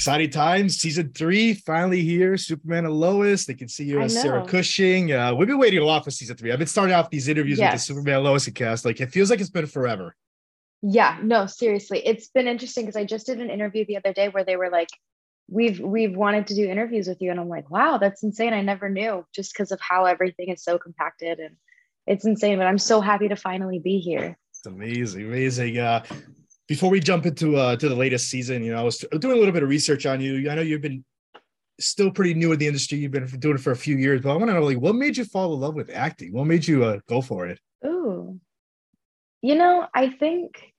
Exciting times. Season three finally here. Superman and Lois. They can see you as Sarah. Cushing. Uh, we've been waiting a lot for season three. I've been starting off these interviews with the Superman and Lois cast. Like it feels like it's been forever. Yeah, no, seriously. It's been interesting because I just did an interview the other day where they were like, We've we've wanted to do interviews with you. And I'm like, wow, that's insane. I never knew just because of how everything is so compacted and it's insane. But I'm so happy to finally be here. It's amazing, amazing. Uh, before we jump into uh, to the latest season, you know, I was doing a little bit of research on you. I know you've been still pretty new in the industry. You've been doing it for a few years, but I want to know, like, what made you fall in love with acting? What made you uh, go for it? Ooh. You know, I think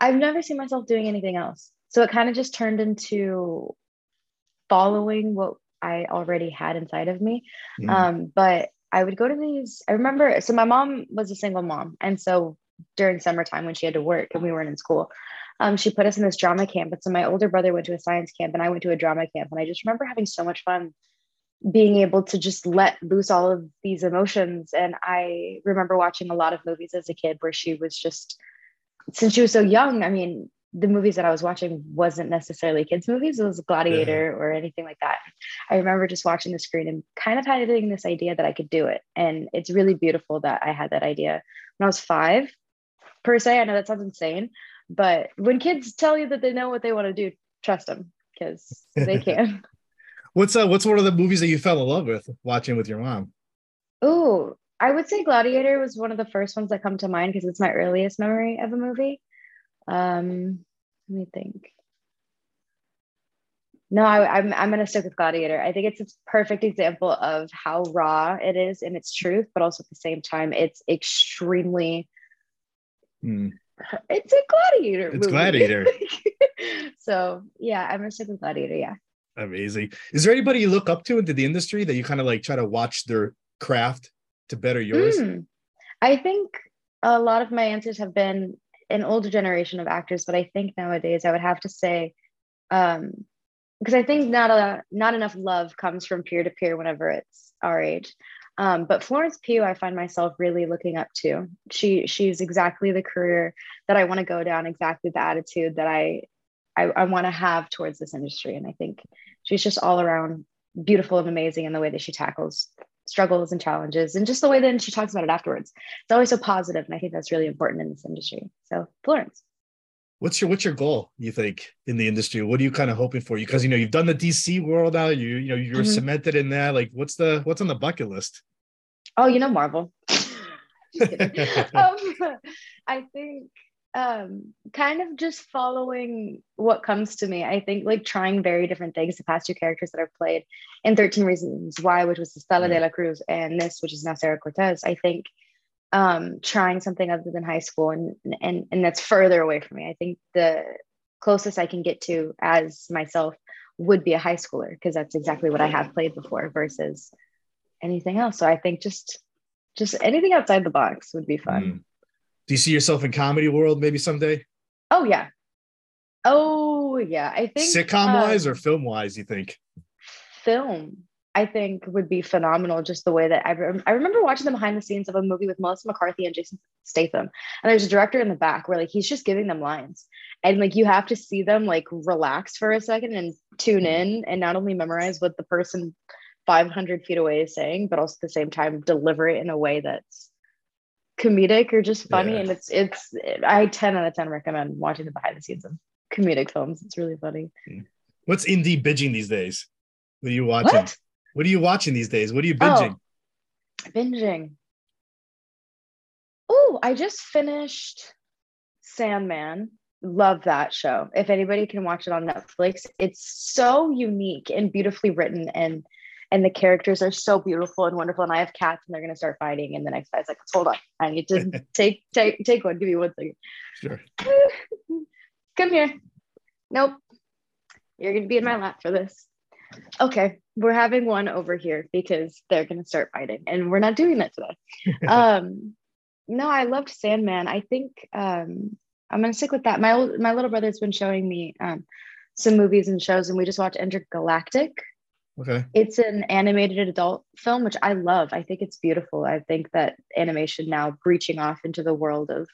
I've never seen myself doing anything else. So it kind of just turned into following what I already had inside of me. Mm. Um, but I would go to these. I remember, so my mom was a single mom. And so during summertime when she had to work and we weren't in school, um, she put us in this drama camp. And so my older brother went to a science camp and I went to a drama camp. And I just remember having so much fun being able to just let loose all of these emotions. And I remember watching a lot of movies as a kid where she was just, since she was so young, I mean, the movies that I was watching wasn't necessarily kids' movies. It was Gladiator or anything like that. I remember just watching the screen and kind of having this idea that I could do it. And it's really beautiful that I had that idea when I was five, per se. I know that sounds insane, but when kids tell you that they know what they want to do, trust them because they can. What's uh, what's one of the movies that you fell in love with watching with your mom? Oh, I would say Gladiator was one of the first ones that come to mind because it's my earliest memory of a movie. Um, let me think. No, I, I'm I'm gonna stick with Gladiator. I think it's a perfect example of how raw it is in its truth, but also at the same time, it's extremely. Hmm. It's a Gladiator. It's movie. Gladiator. so yeah, I'm gonna stick with Gladiator. Yeah. Amazing. Is there anybody you look up to into the industry that you kind of like try to watch their craft to better yours? Mm. I think a lot of my answers have been an older generation of actors, but I think nowadays I would have to say, um, because I think not a not enough love comes from peer to peer whenever it's our age. Um, but Florence Pugh, I find myself really looking up to. She she's exactly the career that I want to go down, exactly the attitude that I I, I want to have towards this industry, and I think she's just all around beautiful and amazing in the way that she tackles struggles and challenges and just the way that she talks about it afterwards. It's always so positive and i think that's really important in this industry. So florence What's your what's your goal? You think in the industry? What are you kind of hoping for? Because you know you've done the DC world now. You you know you're Mhm. cemented in that. Like what's the what's on the bucket list? oh you know marvel um, i think um kind of just following what comes to me i think like trying very different things the past two characters that i've played in 13 reasons why which was Stella de la cruz and this which is now sarah cortez i think um trying something other than high school and and and that's further away from me i think the closest i can get to as myself would be a high schooler because that's exactly what i have played before versus anything else so i think just just anything outside the box would be fun Mm. Do you see yourself in comedy world maybe someday? Oh yeah. Oh yeah. I think Sitcom wise um, or film wise? You think? film. I think would be phenomenal. Just the way that I, rem- I remember watching the behind the scenes of a movie with Melissa McCarthy and Jason Statham, and there's a director in the back where like he's just giving them lines, and like you have to see them like relax for a second and tune mm-hmm. in, and not only memorize what the person 500 feet away is saying, but also at the same time deliver it in a way that's comedic or just funny. Yeah. And it's it's I 10 out of 10 recommend watching the behind the scenes of comedic films. It's really funny. Hmm. What's Inde binging these days? What are you watching? What? What are you watching these days? What are you Oh. binging? Binging. Oh, I just finished Sandman. Love that show. If anybody can watch it on Netflix, it's so unique and beautifully written and and the characters are so beautiful and wonderful. And I have cats and they're gonna start fighting. And the next guy's like, hold on, I need to take take take one. Give me one second. Sure. Come here. Nope. You're gonna be in my lap for this. Okay, we're having one over here because they're gonna start fighting, and we're not doing that today. um, no, I loved Sandman. I think um, I'm gonna stick with that. My old, my little brother's been showing me um, some movies and shows, and we just watched Entergalactic. Okay. It's an animated adult film, which I love. I think it's beautiful. I think that animation now breaching off into the world of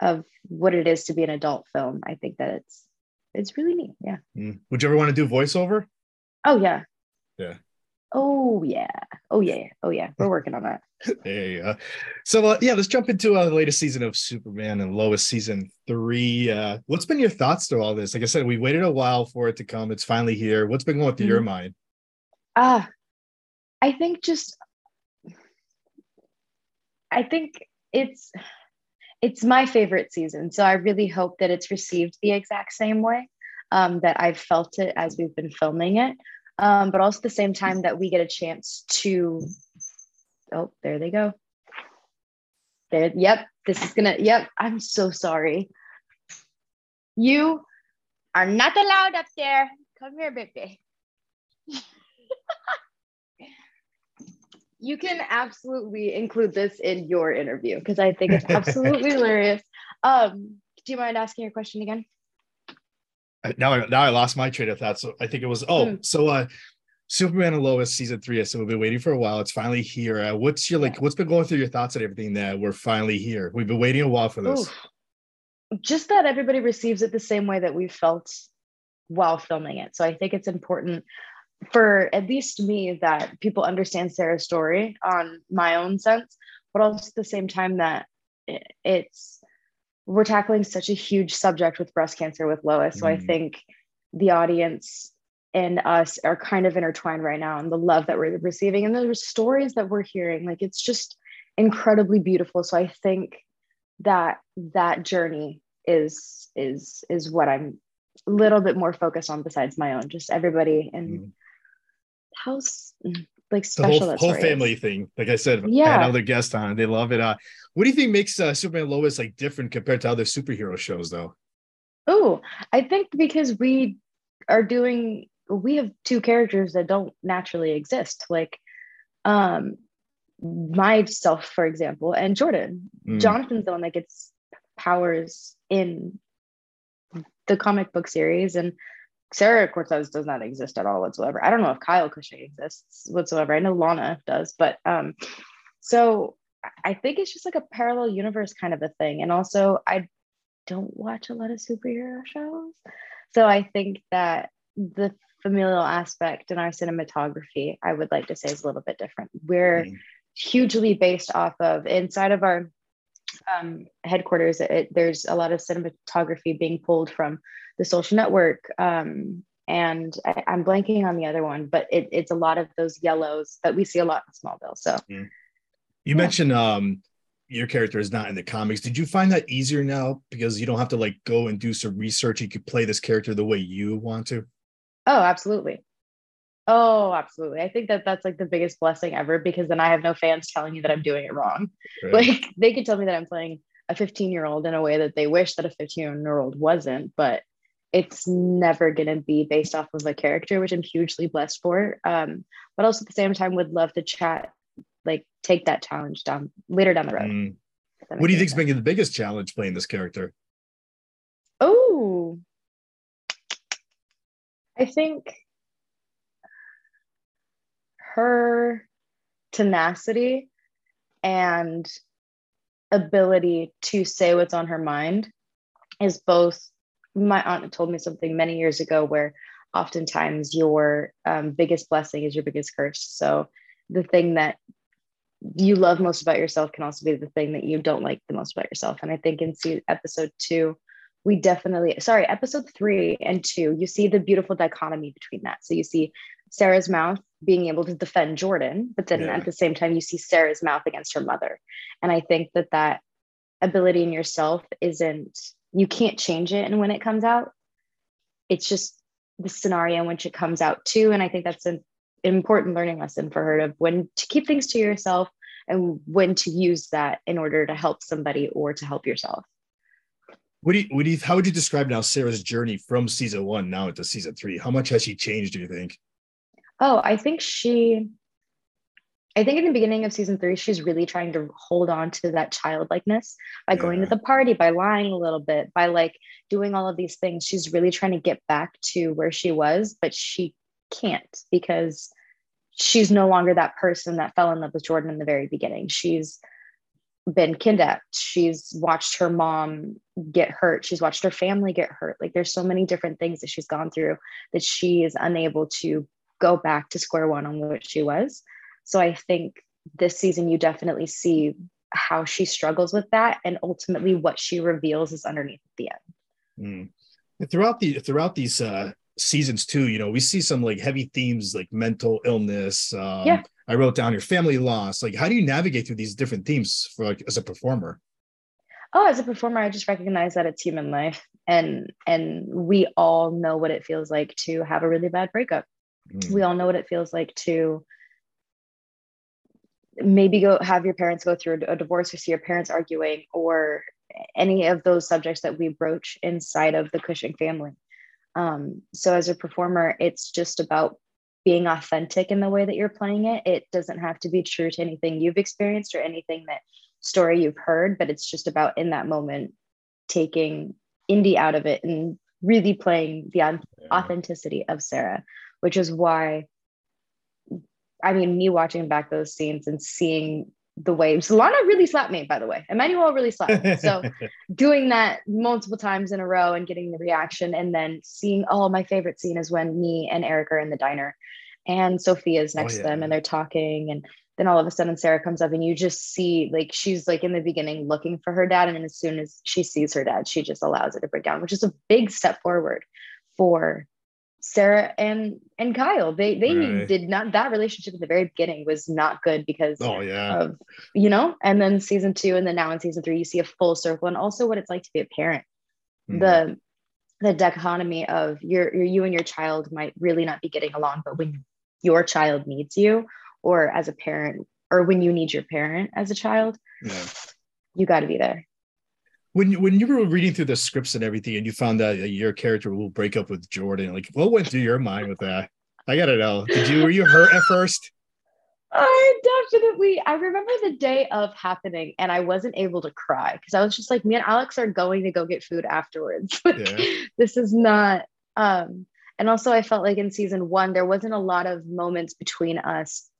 of what it is to be an adult film. I think that it's it's really neat. Yeah. Mm. Would you ever want to do voiceover? Oh yeah. Yeah. Oh yeah. Oh yeah. Oh yeah. We're working on that. there you go. So uh, yeah, let's jump into uh, the latest season of Superman and Lois season three. Uh, what's been your thoughts through all this? Like I said, we waited a while for it to come. It's finally here. What's been going through mm-hmm. your mind? Ah, I think just I think it's it's my favorite season. So I really hope that it's received the exact same way um, that I've felt it as we've been filming it. Um, but also at the same time that we get a chance to oh, there they go. There, yep, this is gonna, yep, I'm so sorry. You are not allowed up there. Come here, baby. you can absolutely include this in your interview because I think it's absolutely hilarious. Um, do you mind asking your question again? Now I now I lost my train of thought. So I think it was oh mm. so uh Superman and Lois season three. So we've been waiting for a while. It's finally here. Uh, what's your like? What's been going through your thoughts and everything that we're finally here? We've been waiting a while for this. Just that everybody receives it the same way that we felt while filming it. So I think it's important for at least me that people understand Sarah's story on my own sense, but also at the same time that it's we're tackling such a huge subject with breast cancer with Lois. So mm. I think the audience and us are kind of intertwined right now and the love that we're receiving and the stories that we're hearing like it's just incredibly beautiful so i think that that journey is is is what i'm a little bit more focused on besides my own just everybody and mm house like special the whole, whole family is. thing like i said yeah I had other guests on they love it uh what do you think makes uh, superman lois like different compared to other superhero shows though oh i think because we are doing we have two characters that don't naturally exist like um myself for example and jordan mm. jonathan's the one that gets powers in the comic book series and Sarah Cortez does not exist at all whatsoever. I don't know if Kyle Cushing exists whatsoever. I know Lana does, but um, so I think it's just like a parallel universe kind of a thing. And also, I don't watch a lot of superhero shows, so I think that the familial aspect in our cinematography, I would like to say, is a little bit different. We're mm. hugely based off of inside of our um, headquarters. It, there's a lot of cinematography being pulled from the social network um, and I, am blanking on the other one but it, it's a lot of those yellows that we see a lot in smallville so mm. you yeah. mentioned um your character is not in the comics did you find that easier now because you don't have to like go and do some research you could play this character the way you want to oh absolutely oh absolutely i think that that's like the biggest blessing ever because then i have no fans telling me that i'm doing it wrong right. like they could tell me that i'm playing a 15 year old in a way that they wish that a 15 year old wasn't but it's never going to be based off of a character, which I'm hugely blessed for. Um, but also at the same time, would love to chat, like take that challenge down later down the road. Mm. What do you think's been the biggest challenge playing this character? Oh, I think her tenacity and ability to say what's on her mind is both my aunt told me something many years ago where oftentimes your um, biggest blessing is your biggest curse. So the thing that you love most about yourself can also be the thing that you don't like the most about yourself. And I think in episode two, we definitely, sorry, episode three and two, you see the beautiful dichotomy between that. So you see Sarah's mouth being able to defend Jordan, but then yeah. at the same time, you see Sarah's mouth against her mother. And I think that that ability in yourself isn't you can't change it and when it comes out it's just the scenario in which it comes out too and i think that's an important learning lesson for her of when to keep things to yourself and when to use that in order to help somebody or to help yourself what do you, what do you, how would you describe now Sarah's journey from season one now into season three? How much has she changed, do you think? Oh, I think she I think in the beginning of season three, she's really trying to hold on to that childlikeness by going to the party, by lying a little bit, by like doing all of these things. She's really trying to get back to where she was, but she can't because she's no longer that person that fell in love with Jordan in the very beginning. She's been kidnapped. She's watched her mom get hurt. She's watched her family get hurt. Like there's so many different things that she's gone through that she is unable to go back to square one on what she was. So I think this season you definitely see how she struggles with that and ultimately what she reveals is underneath at the end. Mm. And throughout the throughout these uh seasons too, you know, we see some like heavy themes like mental illness. Um, Yeah. I wrote down your family loss. Like, how do you navigate through these different themes for like as a performer? Oh, as a performer, I just recognize that it's human life and and we all know what it feels like to have a really bad breakup. Mm. we all know what it feels like to maybe go have your parents go through a divorce or see your parents arguing or any of those subjects that we broach inside of the Cushing family. Um, so as a performer, it's just about being authentic in the way that you're playing it. It doesn't have to be true to anything you've experienced or anything that story you've heard, but it's just about in that moment taking Inde out of it and really playing the authenticity of Sarah, which is why I mean, me watching back those scenes and seeing the waves. Lana really slapped me, by the way. Emmanuelle really slapped me. So doing that multiple times in a row and getting the reaction, and then seeing, oh, my favorite scene is when me and Erik are in the diner and Sophia's Oh, next to them and they're talking. And then all of a sudden Sarah comes up and you just see like she's like in the beginning looking for her dad. And then as soon as she sees her dad, she just allows it to break down, which is a big step forward for Sarah and and Kyle. They they Right. did not that relationship at the very beginning was not good because oh yeah. of you know and then season two and then now in season three you see a full circle and also what it's like to be a parent Mhm. the the dichotomy of your, your you and your child might really not be getting along but when your child needs you or as a parent or when you need your parent as a child yeah. you got to be there When you- when you were reading through the scripts and everything, and you found out that your character will break up with Jordan, like what went through your mind with that? I gotta know. Did you were you hurt at first? I definitely I remember the day of happening and I wasn't able to cry because I was just like me and Alex are going to go get food afterwards. Like, Yeah. This is not um and also I felt like in season 1 there wasn't a lot of moments between us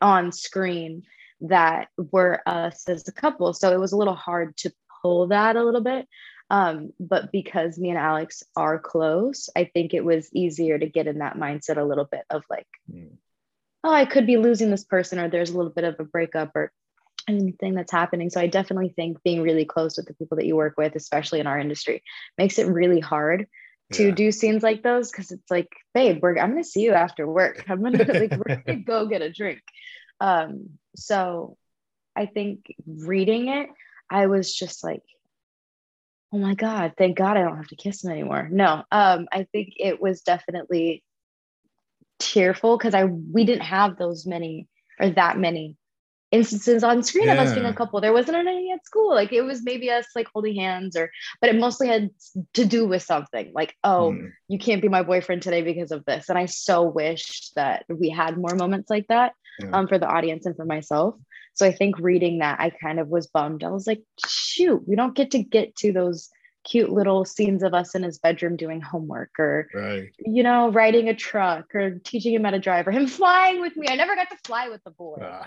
on screen that were us as a couple. So it was a little hard to pull that a little bit. Um, but because me and Alex are close, I think it was easier to get in that mindset a little bit of like, Mm. oh, I could be losing this person, or there's a little bit of a breakup or anything that's happening. So I definitely think being really close with the people that you work with, especially in our industry, makes it really hard to Yeah. do scenes like those because it's like, babe, we're I'm gonna see you after work. I'm gonna like we're gonna go get a drink. Um, so I think reading it, I was just like, oh my God, thank God I don't have to kiss him anymore. No, um, I think it was definitely tearful because I we didn't have those many or that many instances on screen of us being a couple. There wasn't any at school. Like it was maybe us like holding hands or but it mostly had to do with something like, oh, Mm. you can't be my boyfriend today because of this. And I so wish that we had more moments like that Yeah. um, for the audience and for myself. So I think reading that, I kind of was bummed. I was like, shoot, we don't get to get to those cute little scenes of us in his bedroom doing homework or, Right. you know, riding a truck or teaching him how to drive or him flying with me. I never got to fly with the boy. Uh,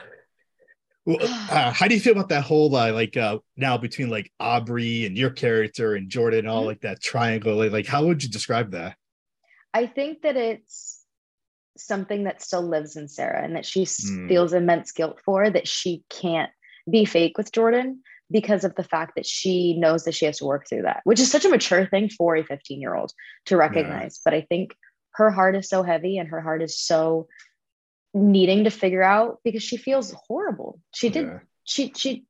well, uh, how do you feel about that whole uh, like uh, now between like Aubrey and your character and Jordan, and all Mhm. like that triangle? Like, like, how would you describe that? I think that it's something that still lives in Sarah and that she Hmm. feels immense guilt for that she can't be fake with Jordan because of the fact that she knows that she has to work through that, which is such a mature thing for a 15 year old to recognize. But I think her heart is so heavy and her heart is so needing to figure out because she feels horrible. She did Yeah. she she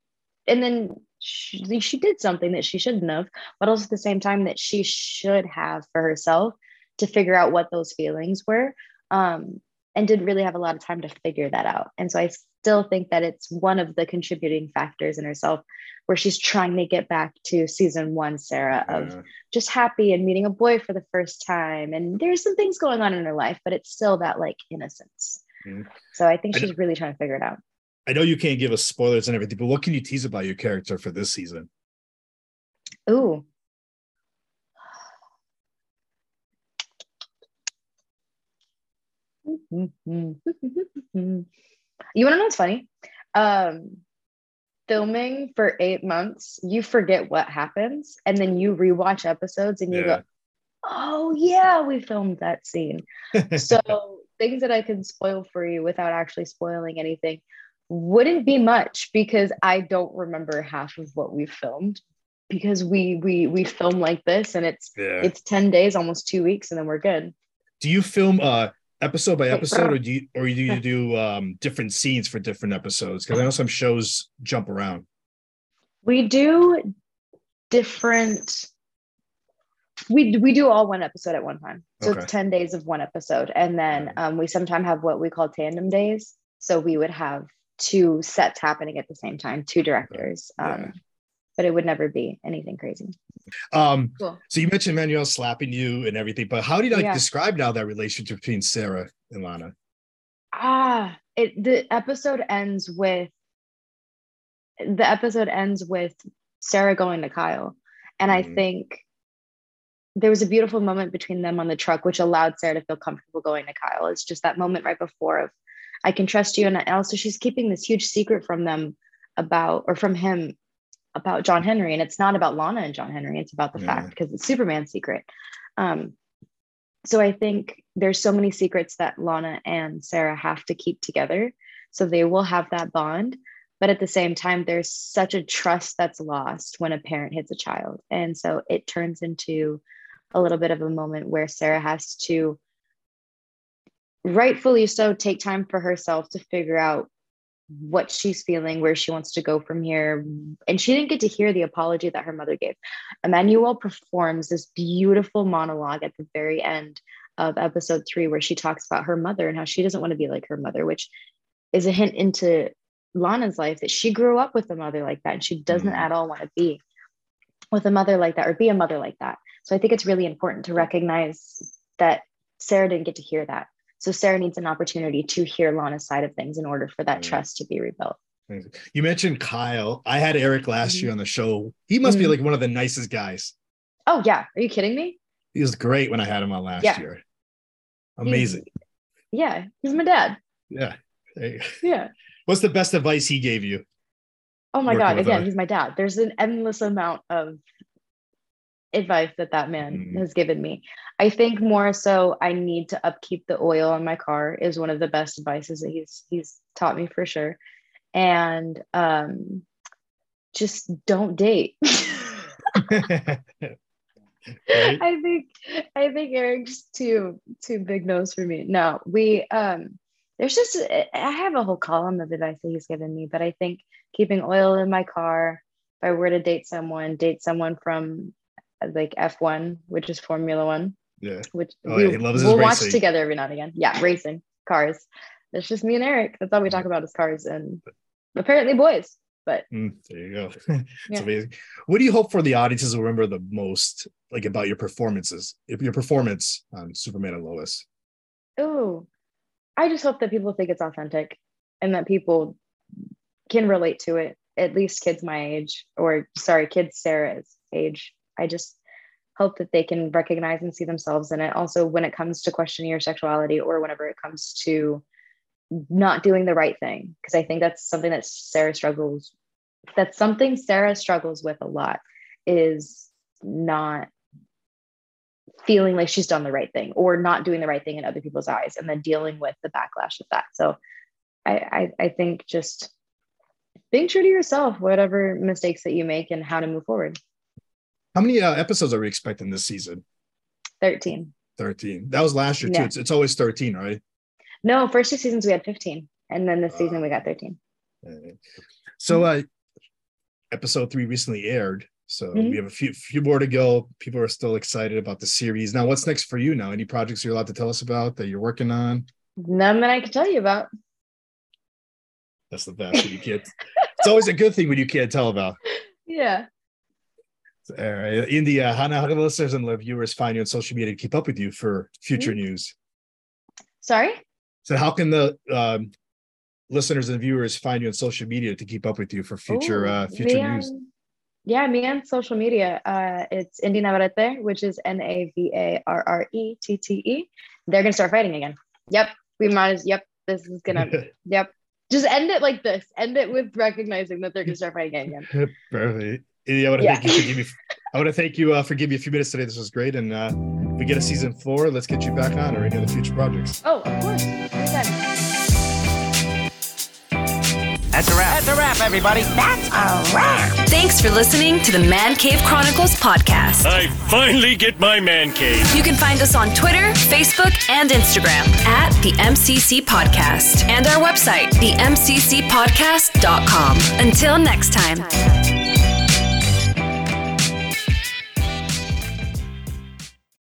and then she, she did something that she shouldn't have but also at the same time that she should have for herself to figure out what those feelings were um and didn't really have a lot of time to figure that out. And so I still think that it's one of the contributing factors in herself where she's trying to get back to season one, Sarah, of Yeah. just happy and meeting a boy for the first time. And there's some things going on in her life, but it's still that like innocence. Mhm. So I think I she's really trying to figure it out. I know you can't give us spoilers and everything, but what can you tease about your character for this season? Ooh. You want to know what's funny? Um, filming for eight months, you forget what happens, and then you rewatch episodes and you Yeah. go, "Oh yeah, we filmed that scene." So things that I can spoil for you without actually spoiling anything wouldn't be much because I don't remember half of what we filmed because we we we film like this and it's yeah. it's 10 days almost two weeks and then we're good do you film uh episode by episode or do you or do you do um different scenes for different episodes? Because I know some shows jump around. we do different we we do all one episode at one time so Okay. it's 10 days of one episode and then um, we sometimes have what we call tandem days so we would have two sets happening at the same time two directors um, Yeah. but it would never be anything crazy Um cool so you mentioned Manuel slapping you and everything, but how do you like Yeah. describe now that relationship between Sarah and Lana? ah it the episode ends with the episode ends with sarah going to kyle and i Mhm. think there was a beautiful moment between them on the truck which allowed sarah to feel comfortable going to kyle it's just that moment right before of i can trust you and also she's keeping this huge secret from them about or from him about john henry and it's not about lana and john henry it's about the Yeah. fact because it's superman's secret um, so I think there's so many secrets that Lana and Sarah have to keep together. So they will have that bond. But at the same time, there's such a trust that's lost when a parent hits a child. And so it turns into a little bit of a moment where Sarah has to, rightfully so, take time for herself to figure out what she's feeling, where she wants to go from here. And she didn't get to hear the apology that her mother gave. Emmanuelle performs this beautiful monologue at the very end of episode three, where she talks about her mother and how she doesn't want to be like her mother, which is a hint into Lana's life that she grew up with a mother like that and she doesn't Mhm. at all want to be with a mother like that or be a mother like that. So I think it's really important to recognize that Sarah didn't get to hear that. So Sarah needs an opportunity to hear Lana's side of things in order for that Yeah. trust to be rebuilt. You mentioned Kyle. I had Erik last Mhm. year on the show. He must be Mhm. like one of the nicest guys. Oh yeah, are you kidding me? He was great when I had him on last Yeah. year. Amazing. Yeah, he's my dad. Yeah. Yeah. What's the best advice he gave you? Oh my God. Again, a- he's my dad. There's an endless amount of advice that that man Mhm. has given me. I think more so I need to upkeep the oil on my car is one of the best advices that he's he's taught me for sure. And um just don't date. Right? I think I think Erik's too too big nose for me. No, we um there's just I have a whole column of advice that he's given me, but I think keeping oil in my car. If I were to date someone, date someone from like F1, which is Formula One, yeah. which Oh, we, yeah, he loves his we'll watch racing. together every now and again. Yeah, racing cars. That's just me and Erik. That's all we talk about is cars and apparently boys. But Mm, there you go. it's Yeah. amazing. What do you hope for the audiences to remember the most, like about your performances, your performance on Superman and Lois? oh, I just hope that people think it's authentic and that people can relate to it. At least kids my age, or sorry, kids Sarah's age. I just hope that they can recognize and see themselves in it. Also, when it comes to questioning your sexuality, or whenever it comes to not doing the right thing, because I think that's something that Sarah struggles. That's something Sarah struggles with a lot. Is not feeling like she's done the right thing or not doing the right thing in other people's eyes and then dealing with the backlash of that so i i, I think just being true to yourself whatever mistakes that you make and how to move forward How many uh, episodes are we expecting this season? 13 13. That was last year too. Yeah. It's, it's always 13, right? no first two seasons we had 15 and then this season we got 13 Uh, So, uh, episode three recently aired. So Mhm. we have a few few more to go. People are still excited about the series. Now, what's next for you now? Any projects you're allowed to tell us about that you're working on? None that I can tell you about. That's the best you can't. it's always a good thing when you can't tell about. Yeah. Right, India. How how can the listeners and the viewers find you on social media to keep up with you for future Mm-hmm. news? Sorry. So, how can the um, listeners and viewers find you on social media to keep up with you for future Ooh, uh, future me news? yeah, me on social media. Uh, it's Inde Navarrette, which is N A V A R R E T T E. They're gonna start fighting again. Yep, we might as. Yep, this is gonna. yep, just end it like this. End it with recognizing that they're gonna start fighting again. Perfect. India, I want to Yeah. thank you for giving me. I want to thank you uh, for giving me a few minutes today. This was great, and uh, if we get a season four, let's get you back on or any other future projects. Oh, of course. That's a wrap. That's a wrap, everybody. That's a wrap. Thanks for listening to the Man Cave Chronicles podcast. I finally get my man cave. You can find us on Twitter, Facebook, and Instagram at the MCC Podcast and our website, themccpodcast.com. Until next time.